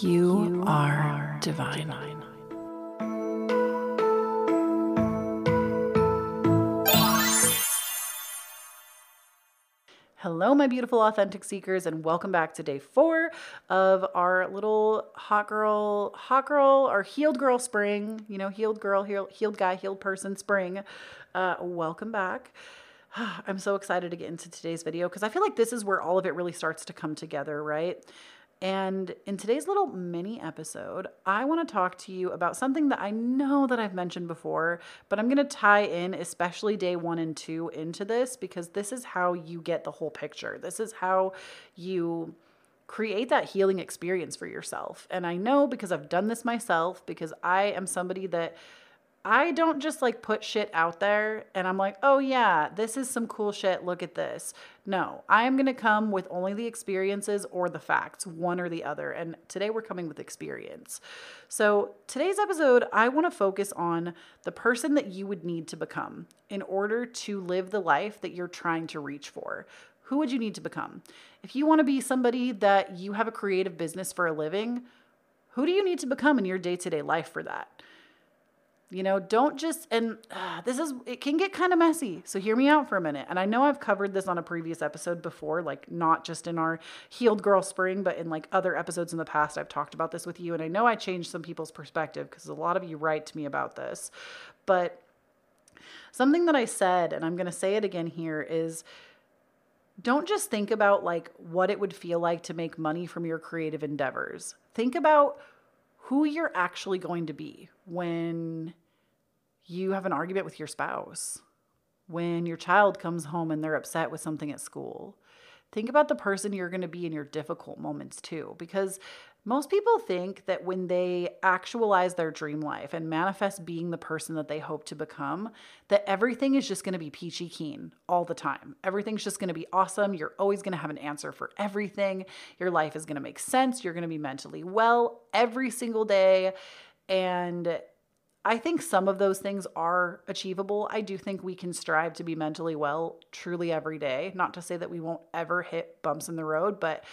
You, are, divine. Hello, my beautiful authentic seekers, and welcome back to day four of our little hot girl, hot girl, or healed girl spring. You know, healed girl, healed, healed guy, healed person spring. Uh, welcome back. I'm so excited to get into today's video because I feel like this is where all of it really starts to come together, right? And in today's little mini episode, I want to talk to you about something that I know that I've mentioned before, but I'm going to tie in especially day 1 and 2 into this because this is how you get the whole picture. This is how you create that healing experience for yourself. And I know because I've done this myself because I am somebody that I don't just like put shit out there and I'm like, oh yeah, this is some cool shit. Look at this. No, I am going to come with only the experiences or the facts, one or the other. And today we're coming with experience. So today's episode, I want to focus on the person that you would need to become in order to live the life that you're trying to reach for. Who would you need to become? If you want to be somebody that you have a creative business for a living, who do you need to become in your day to day life for that? You know, don't just, and uh, this is, it can get kind of messy. So hear me out for a minute. And I know I've covered this on a previous episode before, like not just in our Healed Girl Spring, but in like other episodes in the past, I've talked about this with you. And I know I changed some people's perspective because a lot of you write to me about this. But something that I said, and I'm going to say it again here, is don't just think about like what it would feel like to make money from your creative endeavors. Think about who you're actually going to be when you have an argument with your spouse, when your child comes home and they're upset with something at school. Think about the person you're going to be in your difficult moments too, because most people think that when they actualize their dream life and manifest being the person that they hope to become, that everything is just going to be peachy keen all the time. Everything's just going to be awesome. You're always going to have an answer for everything. Your life is going to make sense. You're going to be mentally well every single day. And I think some of those things are achievable. I do think we can strive to be mentally well truly every day. Not to say that we won't ever hit bumps in the road, but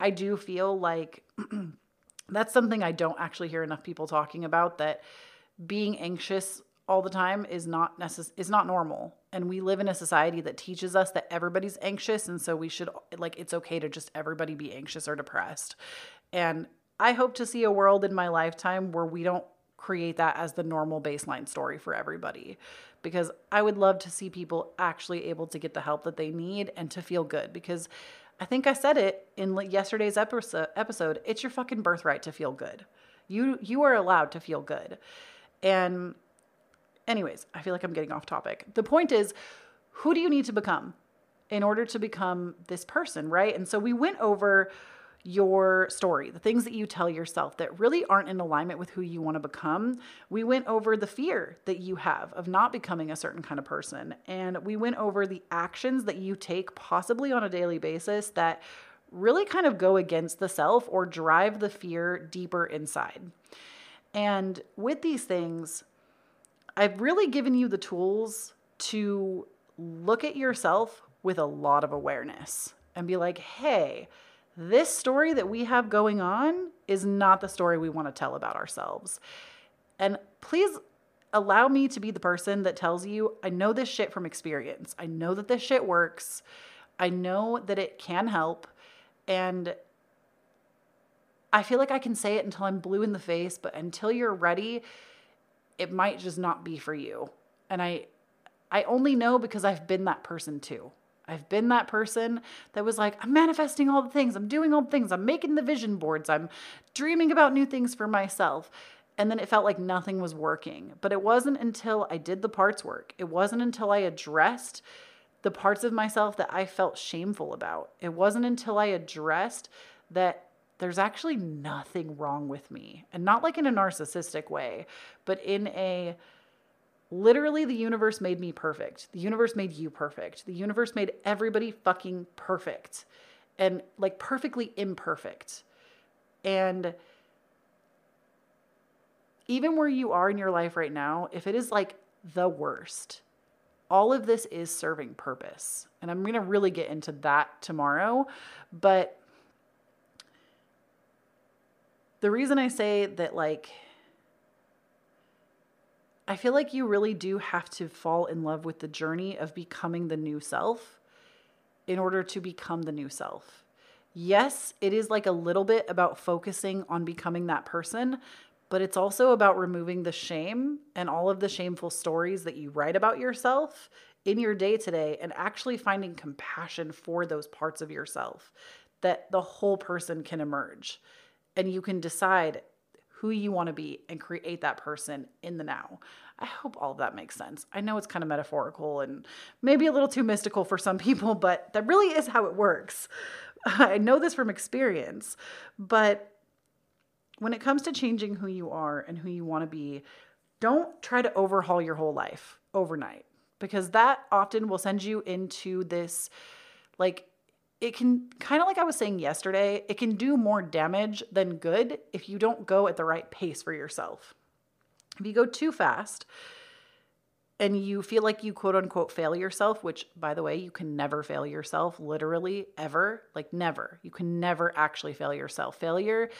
I do feel like that's something I don't actually hear enough people talking about that being anxious all the time is not necess- is not normal and we live in a society that teaches us that everybody's anxious and so we should like it's okay to just everybody be anxious or depressed and i hope to see a world in my lifetime where we don't create that as the normal baseline story for everybody because i would love to see people actually able to get the help that they need and to feel good because I think I said it in yesterday's episode. It's your fucking birthright to feel good. You you are allowed to feel good. And anyways, I feel like I'm getting off topic. The point is, who do you need to become in order to become this person, right? And so we went over your story, the things that you tell yourself that really aren't in alignment with who you want to become. We went over the fear that you have of not becoming a certain kind of person. And we went over the actions that you take, possibly on a daily basis, that really kind of go against the self or drive the fear deeper inside. And with these things, I've really given you the tools to look at yourself with a lot of awareness and be like, hey, this story that we have going on is not the story we want to tell about ourselves. And please allow me to be the person that tells you, I know this shit from experience. I know that this shit works. I know that it can help. And I feel like I can say it until I'm blue in the face, but until you're ready, it might just not be for you. And I I only know because I've been that person too. I've been that person that was like, I'm manifesting all the things, I'm doing all the things, I'm making the vision boards, I'm dreaming about new things for myself. And then it felt like nothing was working. But it wasn't until I did the parts work, it wasn't until I addressed the parts of myself that I felt shameful about. It wasn't until I addressed that there's actually nothing wrong with me. And not like in a narcissistic way, but in a Literally, the universe made me perfect. The universe made you perfect. The universe made everybody fucking perfect and like perfectly imperfect. And even where you are in your life right now, if it is like the worst, all of this is serving purpose. And I'm going to really get into that tomorrow. But the reason I say that, like, I feel like you really do have to fall in love with the journey of becoming the new self in order to become the new self. Yes, it is like a little bit about focusing on becoming that person, but it's also about removing the shame and all of the shameful stories that you write about yourself in your day to day and actually finding compassion for those parts of yourself that the whole person can emerge. And you can decide who you want to be and create that person in the now. I hope all of that makes sense. I know it's kind of metaphorical and maybe a little too mystical for some people, but that really is how it works. I know this from experience, but when it comes to changing who you are and who you want to be, don't try to overhaul your whole life overnight because that often will send you into this like it can kind of like I was saying yesterday, it can do more damage than good if you don't go at the right pace for yourself. If you go too fast and you feel like you quote unquote fail yourself, which by the way, you can never fail yourself, literally ever, like never. You can never actually fail yourself. Failure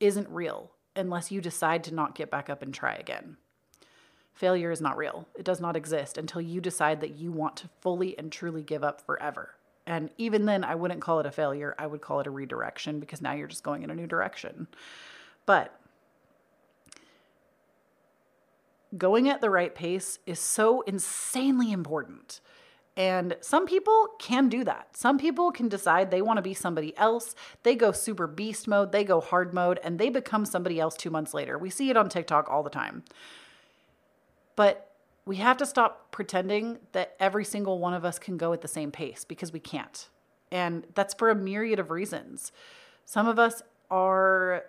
isn't real unless you decide to not get back up and try again. Failure is not real. It does not exist until you decide that you want to fully and truly give up forever. And even then, I wouldn't call it a failure. I would call it a redirection because now you're just going in a new direction. But going at the right pace is so insanely important. And some people can do that. Some people can decide they want to be somebody else. They go super beast mode, they go hard mode, and they become somebody else two months later. We see it on TikTok all the time. But we have to stop pretending that every single one of us can go at the same pace because we can't. And that's for a myriad of reasons. Some of us are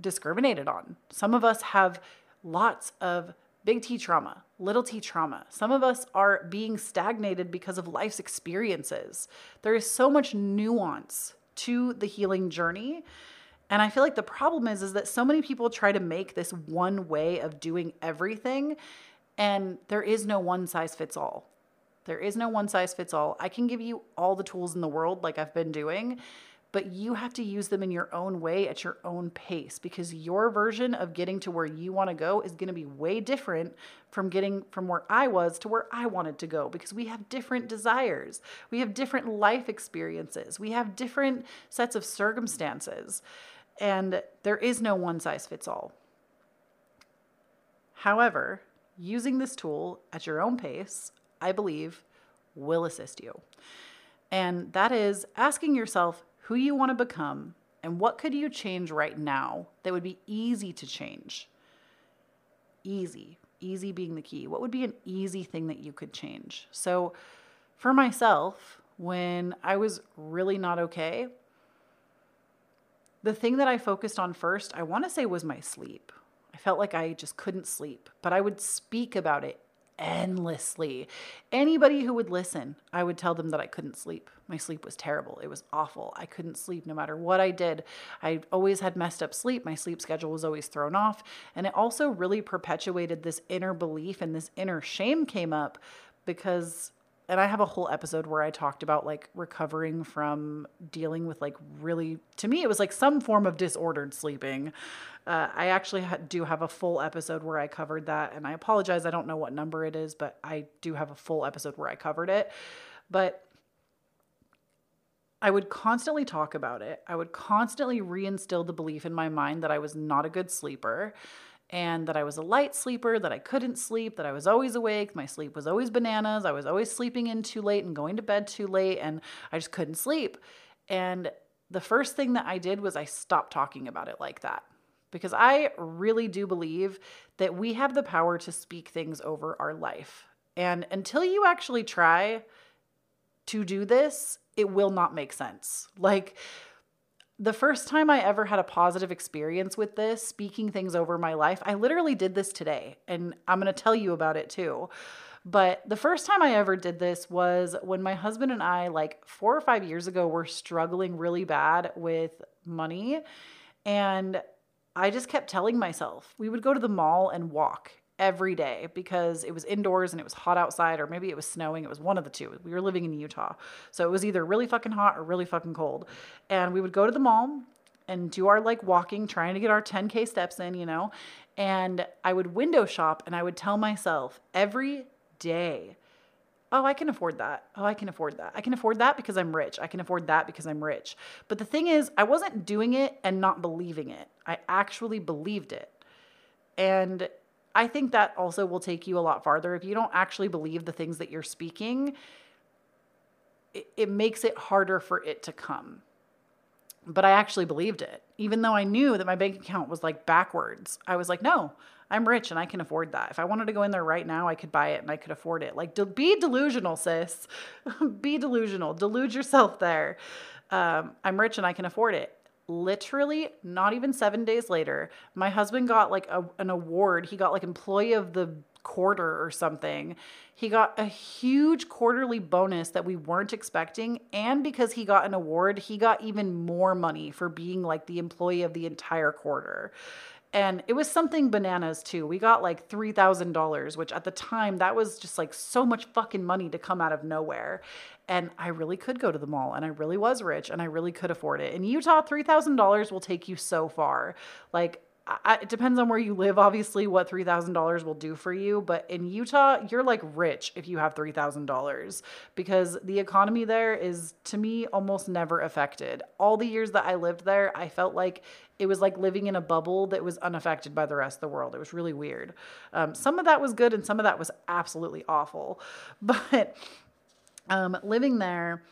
discriminated on, some of us have lots of big T trauma, little t trauma. Some of us are being stagnated because of life's experiences. There is so much nuance to the healing journey. And I feel like the problem is is that so many people try to make this one way of doing everything and there is no one size fits all. There is no one size fits all. I can give you all the tools in the world like I've been doing, but you have to use them in your own way at your own pace because your version of getting to where you want to go is going to be way different from getting from where I was to where I wanted to go because we have different desires. We have different life experiences. We have different sets of circumstances. And there is no one size fits all. However, using this tool at your own pace, I believe, will assist you. And that is asking yourself who you want to become and what could you change right now that would be easy to change? Easy, easy being the key. What would be an easy thing that you could change? So, for myself, when I was really not okay, the thing that I focused on first, I want to say was my sleep. Felt like I just couldn't sleep, but I would speak about it endlessly. Anybody who would listen, I would tell them that I couldn't sleep. My sleep was terrible. It was awful. I couldn't sleep no matter what I did. I always had messed up sleep. My sleep schedule was always thrown off. And it also really perpetuated this inner belief and this inner shame came up because and I have a whole episode where I talked about like recovering from dealing with like really, to me, it was like some form of disordered sleeping. Uh, I actually ha- do have a full episode where I covered that, and I apologize. I don't know what number it is, but I do have a full episode where I covered it. But I would constantly talk about it. I would constantly reinstill the belief in my mind that I was not a good sleeper and that I was a light sleeper, that I couldn't sleep, that I was always awake. My sleep was always bananas. I was always sleeping in too late and going to bed too late, and I just couldn't sleep. And the first thing that I did was I stopped talking about it like that because I really do believe that we have the power to speak things over our life. And until you actually try to do this, it will not make sense. Like, the first time I ever had a positive experience with this, speaking things over my life, I literally did this today, and I'm going to tell you about it too. But the first time I ever did this was when my husband and I, like four or five years ago, were struggling really bad with money. And I just kept telling myself, we would go to the mall and walk every day because it was indoors and it was hot outside, or maybe it was snowing. It was one of the two. We were living in Utah. So it was either really fucking hot or really fucking cold. And we would go to the mall and do our like walking, trying to get our 10K steps in, you know. And I would window shop and I would tell myself every day, oh, I can afford that. Oh, I can afford that. I can afford that because I'm rich. I can afford that because I'm rich. But the thing is, I wasn't doing it and not believing it. I actually believed it. And I think that also will take you a lot farther. If you don't actually believe the things that you're speaking, it, it makes it harder for it to come but I actually believed it. Even though I knew that my bank account was like backwards, I was like, no, I'm rich and I can afford that. If I wanted to go in there right now, I could buy it and I could afford it. Like, be delusional, sis. be delusional. Delude yourself there. Um, I'm rich and I can afford it. Literally, not even seven days later, my husband got like a, an award. He got like employee of the quarter or something. He got a huge quarterly bonus that we weren't expecting. And because he got an award, he got even more money for being like the employee of the entire quarter. And it was something bananas too. We got like $3,000, which at the time that was just like so much fucking money to come out of nowhere. And I really could go to the mall and I really was rich and I really could afford it. In Utah, $3,000 will take you so far. Like I, it depends on where you live, obviously, what $3,000 will do for you. But in Utah, you're like rich if you have $3,000 because the economy there is, to me, almost never affected. All the years that I lived there, I felt like it was like living in a bubble that was unaffected by the rest of the world. It was really weird. Um, some of that was good and some of that was absolutely awful. But um, living there,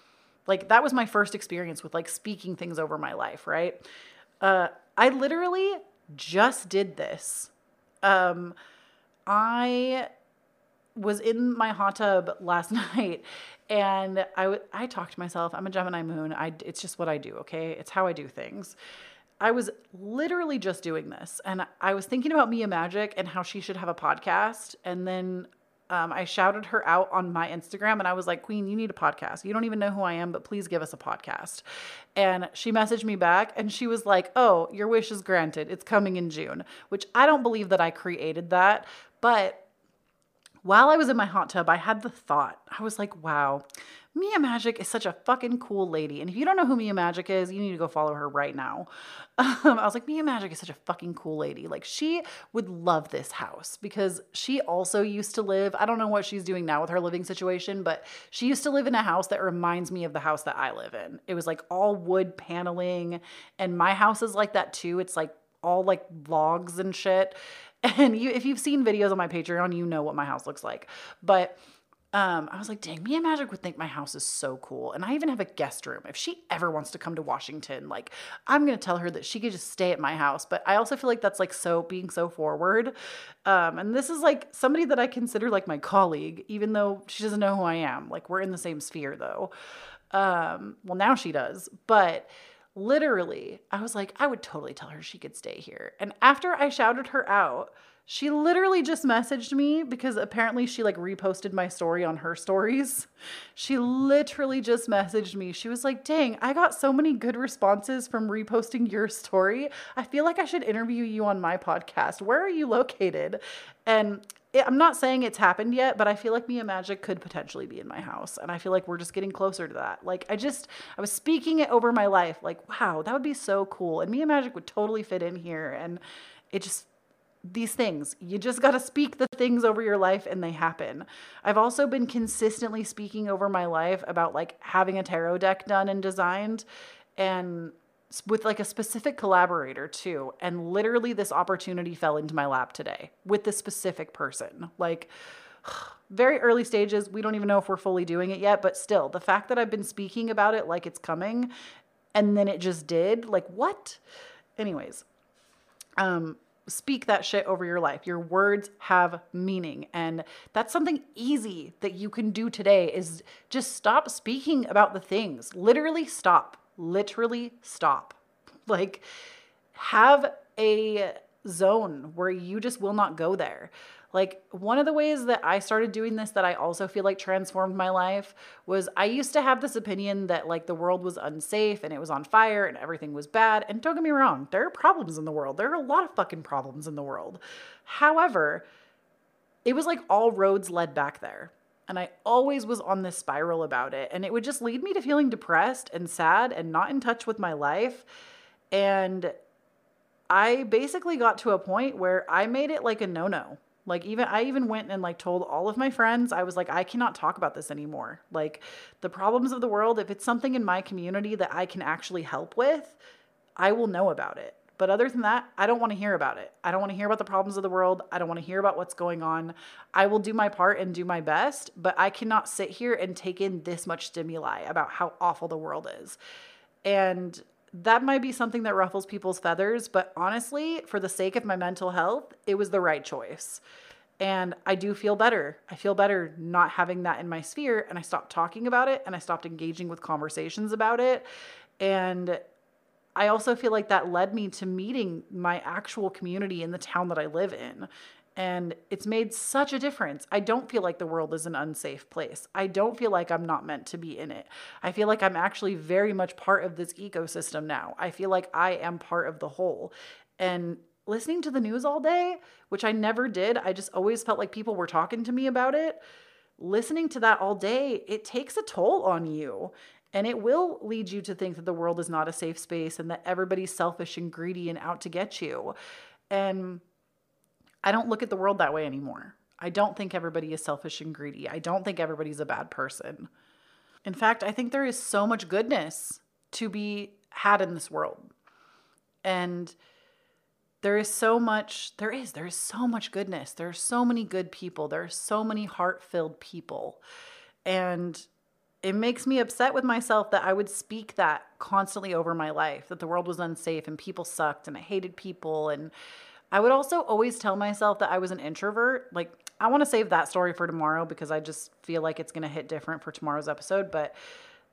like, that was my first experience with like speaking things over my life, right? Uh, I literally just did this. Um, I was in my hot tub last night and I, w- I talked to myself. I'm a Gemini moon. I, it's just what I do, okay? It's how I do things. I was literally just doing this and I was thinking about Mia Magick and how she should have a podcast. And then um, I shouted her out on my Instagram and I was like, Queen, you need a podcast. You don't even know who I am, but please give us a podcast. And she messaged me back and she was like, Oh, your wish is granted. It's coming in June, which I don't believe that I created that. But while I was in my hot tub, I had the thought, I was like, wow, Mia Magick is such a fucking cool lady. And if you don't know who Mia Magick is, you need to go follow her right now. Um, I was like, Mia Magick is such a fucking cool lady. Like, she would love this house because she also used to live, I don't know what she's doing now with her living situation, but she used to live in a house that reminds me of the house that I live in. It was like all wood paneling. And my house is like that too. It's like all like logs and shit. And you, if you've seen videos on my Patreon, you know what my house looks like. But um, I was like, dang, Mia Magick would think my house is so cool. And I even have a guest room. If she ever wants to come to Washington, like, I'm going to tell her that she could just stay at my house. But I also feel like that's like so being so forward. Um, and this is like somebody that I consider like my colleague, even though she doesn't know who I am. Like, we're in the same sphere though. Um, well, now she does. But literally, I was like, I would totally tell her she could stay here. And after I shouted her out, she literally just messaged me because apparently she like reposted my story on her stories. She literally just messaged me. She was like, "Dang, I got so many good responses from reposting your story. I feel like I should interview you on my podcast. Where are you located?" And it, I'm not saying it's happened yet, but I feel like Mia Magick could potentially be in my house. And I feel like we're just getting closer to that. Like, I just, I was speaking it over my life. Like, wow, that would be so cool. And Mia Magick would totally fit in here. And it just these things. You just got to speak the things over your life and they happen. I've also been consistently speaking over my life about like having a tarot deck done and designed and with like a specific collaborator too. And literally this opportunity fell into my lap today with this specific person. Like very early stages, we don't even know if we're fully doing it yet, but still, the fact that I've been speaking about it like it's coming and then it just did, like what? Anyways, um speak that shit over your life. Your words have meaning. And that's something easy that you can do today is just stop speaking about the things. Literally stop. Literally stop. Like have a zone where you just will not go there. Like one of the ways that I started doing this that I also feel like transformed my life was I used to have this opinion that like the world was unsafe and it was on fire and everything was bad. And don't get me wrong, there are problems in the world. There are a lot of fucking problems in the world. However, it was like all roads led back there. And I always was on this spiral about it. And it would just lead me to feeling depressed and sad and not in touch with my life. And I basically got to a point where I made it like a no no. Like even I even went and like told all of my friends, I was like, I cannot talk about this anymore. Like the problems of the world, if it's something in my community that I can actually help with, I will know about it. But other than that, I don't want to hear about it. I don't want to hear about the problems of the world. I don't want to hear about what's going on. I will do my part and do my best, but I cannot sit here and take in this much stimuli about how awful the world is. And that might be something that ruffles people's feathers, but honestly, for the sake of my mental health, it was the right choice. And I do feel better. I feel better not having that in my sphere. And I stopped talking about it and I stopped engaging with conversations about it. And I also feel like that led me to meeting my actual community in the town that I live in. And it's made such a difference. I don't feel like the world is an unsafe place. I don't feel like I'm not meant to be in it. I feel like I'm actually very much part of this ecosystem now. I feel like I am part of the whole. And listening to the news all day, which I never did, I just always felt like people were talking to me about it. Listening to that all day, it takes a toll on you. And it will lead you to think that the world is not a safe space and that everybody's selfish and greedy and out to get you. And I don't look at the world that way anymore. I don't think everybody is selfish and greedy. I don't think everybody's a bad person. In fact, I think there is so much goodness to be had in this world. And there is so much, there is, there is so much goodness. There are so many good people. There are so many heart filled people. And it makes me upset with myself that I would speak that constantly over my life that the world was unsafe and people sucked and I hated people. And I would also always tell myself that I was an introvert. Like, I want to save that story for tomorrow because I just feel like it's going to hit different for tomorrow's episode. But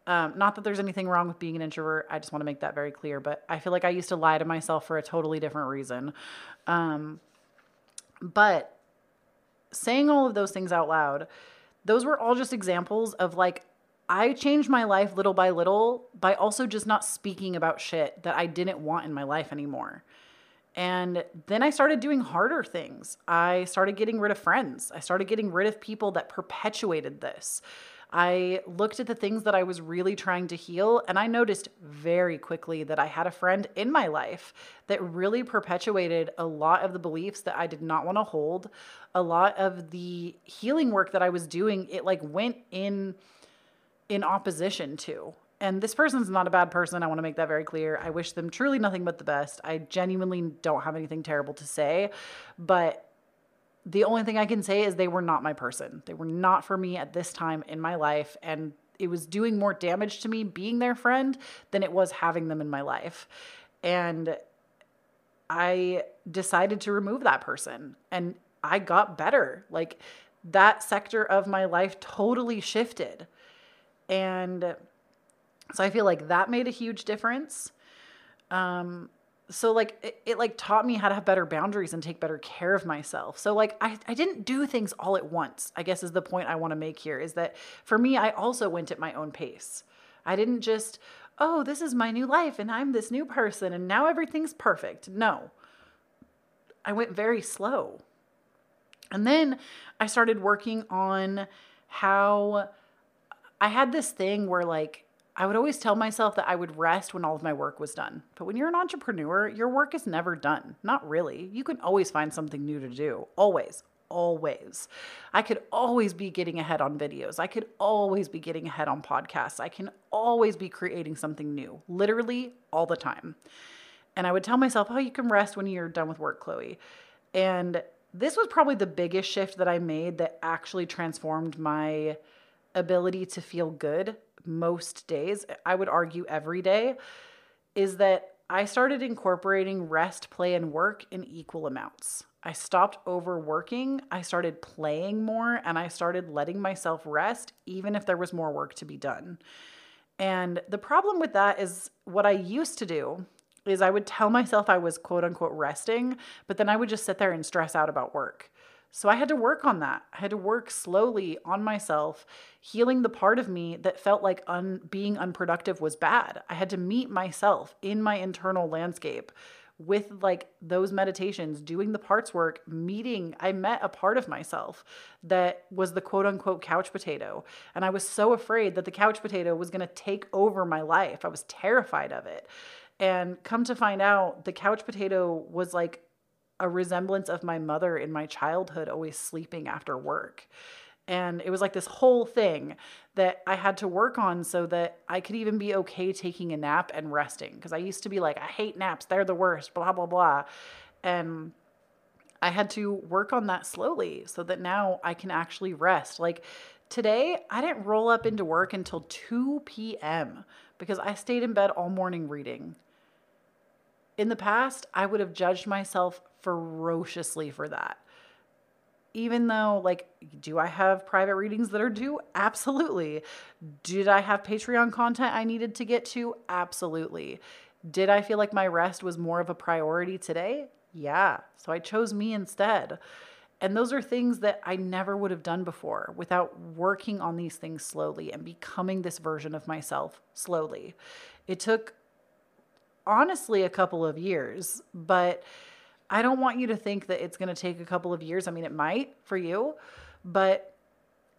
um, not that there's anything wrong with being an introvert. I just want to make that very clear. But I feel like I used to lie to myself for a totally different reason. Um, but saying all of those things out loud, those were all just examples of like I changed my life little by little by also just not speaking about shit that I didn't want in my life anymore. And then I started doing harder things. I started getting rid of friends. I started getting rid of people that perpetuated this. I looked at the things that I was really trying to heal, and I noticed very quickly that I had a friend in my life that really perpetuated a lot of the beliefs that I did not want to hold. A lot of the healing work that I was doing, it like went in in opposition to. And this person's not a bad person. I want to make that very clear. I wish them truly nothing but the best. I genuinely don't have anything terrible to say. But the only thing I can say is they were not my person. They were not for me at this time in my life. And it was doing more damage to me being their friend than it was having them in my life. And I decided to remove that person. And I got better. Like that sector of my life totally shifted and so I feel like that made a huge difference. Um, so like it, it, like taught me how to have better boundaries and take better care of myself. So like I, I didn't do things all at once i guess is the point i want to make here is that for me i also went at my own pace. I didn't just oh this is my new life and i'm this new person and now everything's perfect. No. I went very slow. And then i started working on how I had this thing where like I would always tell myself that I would rest when all of my work was done. But when you're an entrepreneur, your work is never done. Not really. You can always find something new to do. Always. Always. I could always be getting ahead on videos. I could always be getting ahead on podcasts. I can always be creating something new, literally all the time. And I would tell myself, oh, you can rest when you're done with work, Kloee. And this was probably the biggest shift that I made that actually transformed my ability to feel good most days, I would argue every day, is that I started incorporating rest, play, and work in equal amounts. I stopped overworking, I started playing more, and I started letting myself rest, even if there was more work to be done. And the problem with that is what I used to do is I would tell myself I was quote unquote resting, but then I would just sit there and stress out about work. So I had to work on that. I had to work slowly on myself, healing the part of me that felt like un- being unproductive was bad. I had to meet myself in my internal landscape with like those meditations, doing the parts work, meeting, I met a part of myself that was the quote unquote couch potato. And I was so afraid that the couch potato was going to take over my life. I was terrified of it. And come to find out, the couch potato was like a resemblance of my mother in my childhood, always sleeping after work. And it was like this whole thing that I had to work on so that I could even be okay taking a nap and resting. Because I used to be like, I hate naps, they're the worst, blah, blah, blah. And I had to work on that slowly so that now I can actually rest. Like today, I didn't roll up into work until 2 p.m. because I stayed in bed all morning reading. In the past, I would have judged myself ferociously for that. Even though, like, do I have private readings that are due? Absolutely. Did I have Patreon content I needed to get to? Absolutely. Did I feel like my rest was more of a priority today? Yeah. So I chose me instead. And those are things that I never would have done before without working on these things slowly and becoming this version of myself slowly. It took honestly a couple of years, but I don't want you to think that it's going to take a couple of years. I mean, it might for you, but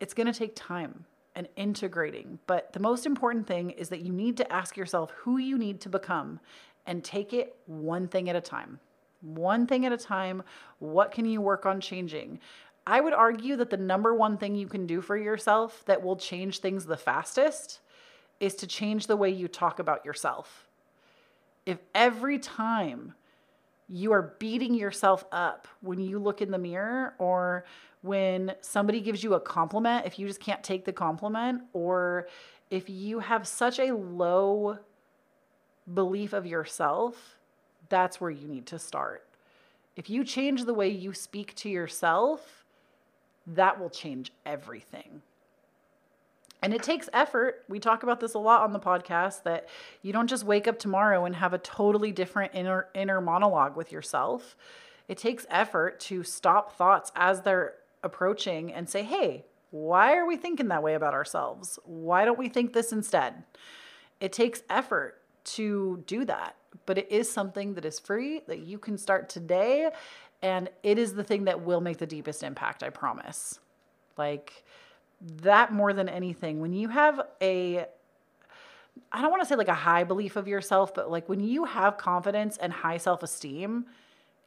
it's going to take time and integrating. But the most important thing is that you need to ask yourself who you need to become and take it one thing at a time. One thing at a time. What can you work on changing? I would argue that the number one thing you can do for yourself that will change things the fastest is to change the way you talk about yourself. If every time you are beating yourself up when you look in the mirror or when somebody gives you a compliment, if you just can't take the compliment, or if you have such a low belief of yourself, that's where you need to start. If you change the way you speak to yourself, that will change everything. And it takes effort. We talk about this a lot on the podcast that you don't just wake up tomorrow and have a totally different inner inner monologue with yourself. It takes effort to stop thoughts as they're approaching and say, "Hey, why are we thinking that way about ourselves? Why don't we think this instead?" It takes effort to do that, but it is something that is free that you can start today and it is the thing that will make the deepest impact, I promise. Like that more than anything, when you have a I don't want to say like a high belief of yourself, but like when you have confidence and high self esteem,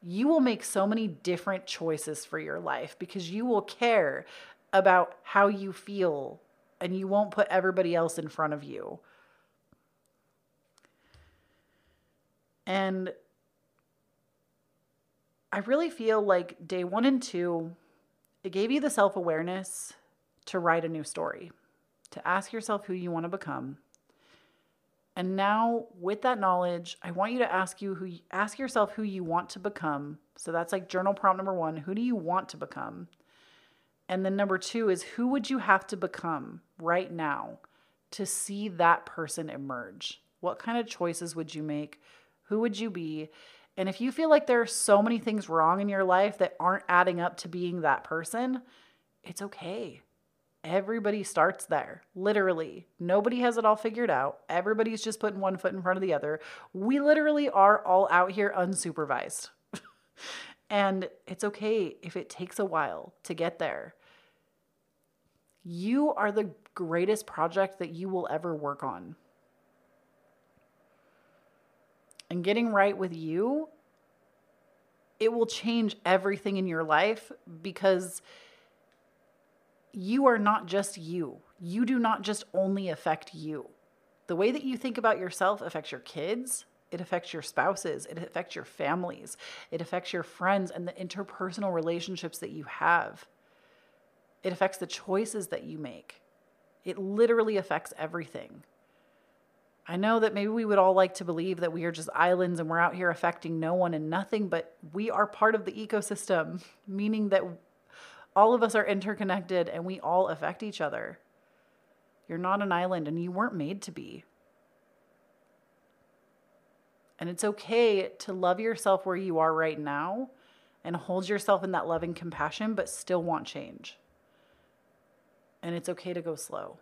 you will make so many different choices for your life because you will care about how you feel and you won't put everybody else in front of you. And I really feel like day one and two, it gave you the self awareness to write a new story, to ask yourself who you want to become. And now with that knowledge, I want you to ask you who ask yourself who you want to become. So that's like journal prompt number 1, who do you want to become? And then number 2 is who would you have to become right now to see that person emerge? What kind of choices would you make? Who would you be? And if you feel like there are so many things wrong in your life that aren't adding up to being that person, it's okay. Everybody starts there, literally. Nobody has it all figured out. Everybody's just putting one foot in front of the other. We literally are all out here unsupervised. and it's okay if it takes a while to get there. You are the greatest project that you will ever work on. And getting right with you, it will change everything in your life because you are not just you. You do not just only affect you. The way that you think about yourself affects your kids, it affects your spouses, it affects your families, it affects your friends and the interpersonal relationships that you have. It affects the choices that you make. It literally affects everything. I know that maybe we would all like to believe that we are just islands and we're out here affecting no one and nothing, but we are part of the ecosystem, meaning that all of us are interconnected and we all affect each other. You're not an island and you weren't made to be. And it's okay to love yourself where you are right now and hold yourself in that loving compassion, but still want change. And it's okay to go slow.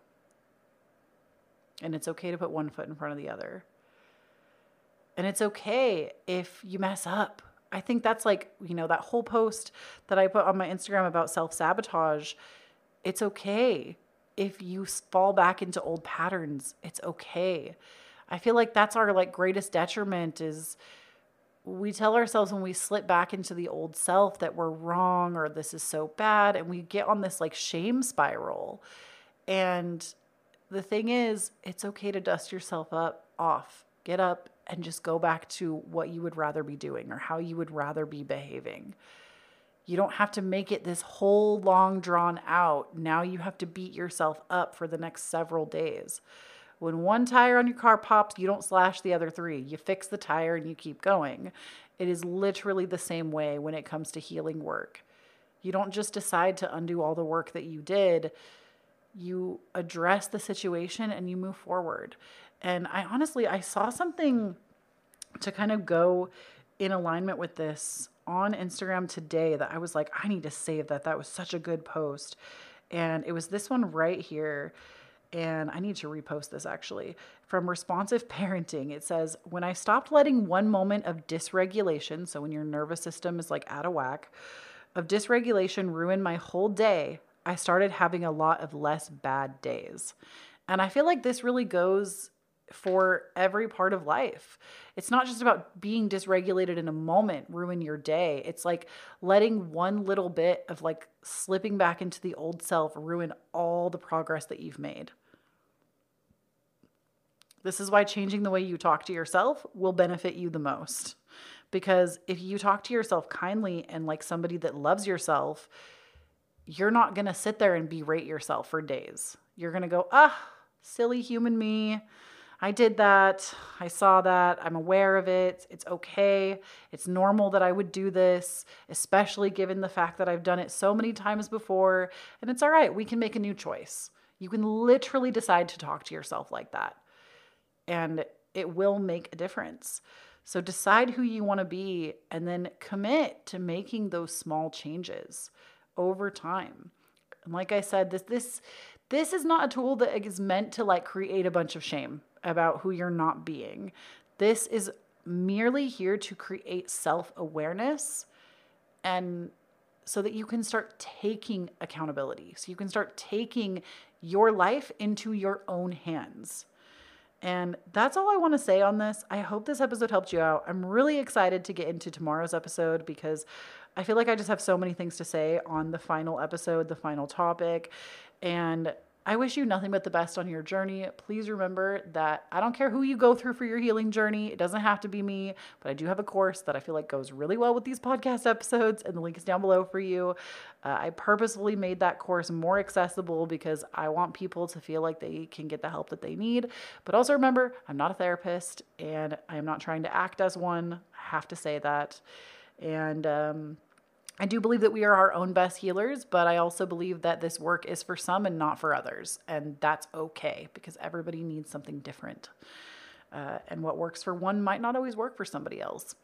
And it's okay to put one foot in front of the other. And it's okay if you mess up. I think that's like, you know, that whole post that I put on my Instagram about self sabotage. It's okay if you fall back into old patterns. It's okay. I feel like that's our like greatest detriment is we tell ourselves when we slip back into the old self that we're wrong or this is so bad and we get on this like shame spiral. And the thing is, it's okay to dust yourself up off. Get up and just go back to what you would rather be doing or how you would rather be behaving. You don't have to make it this whole long drawn out. Now you have to beat yourself up for the next several days. When one tire on your car pops, you don't slash the other three. You fix the tire and you keep going. It is literally the same way when it comes to healing work. You don't just decide to undo all the work that you did. You address the situation and you move forward. And I honestly, I saw something to kind of go in alignment with this on Instagram today that I was like, I need to save that. That was such a good post. And it was this one right here and I need to repost this actually. From Responsive Parenting, it says, When I stopped letting one moment of dysregulation, so when your nervous system is like out of whack, of dysregulation ruin my whole day, I started having a lot of less bad days. And I feel like this really goes for every part of life. It's not just about being dysregulated in a moment ruin your day. It's like letting one little bit of like slipping back into the old self ruin all the progress that you've made. This is why changing the way you talk to yourself will benefit you the most. Because if you talk to yourself kindly and like somebody that loves yourself, you're not going to sit there and berate yourself for days. You're going to go, ah, silly human me. I did that. I saw that. I'm aware of it. It's okay. It's normal that I would do this, especially given the fact that I've done it so many times before. And it's all right. We can make a new choice. You can literally decide to talk to yourself like that and it will make a difference. So decide who you want to be and then commit to making those small changes over time. And like I said, this this this is not a tool that is meant to like create a bunch of shame about who you're not being. This is merely here to create self-awareness and so that you can start taking accountability. So you can start taking your life into your own hands. And that's all I want to say on this. I hope this episode helped you out. I'm really excited to get into tomorrow's episode because I feel like I just have so many things to say on the final episode, the final topic. And I wish you nothing but the best on your journey. Please remember that I don't care who you go through for your healing journey. It doesn't have to be me, but I do have a course that I feel like goes really well with these podcast episodes, and the link is down below for you. Uh, I purposefully made that course more accessible because I want people to feel like they can get the help that they need. But also remember, I'm not a therapist and I'm not trying to act as one. I have to say that. And, um, I do believe that we are our own best healers, but I also believe that this work is for some and not for others. And that's okay because everybody needs something different. Uh, and what works for one might not always work for somebody else.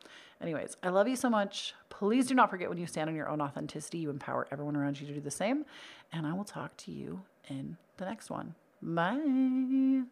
Anyways, I love you so much. Please do not forget when you stand on your own authenticity, you empower everyone around you to do the same. And I will talk to you in the next one. Bye.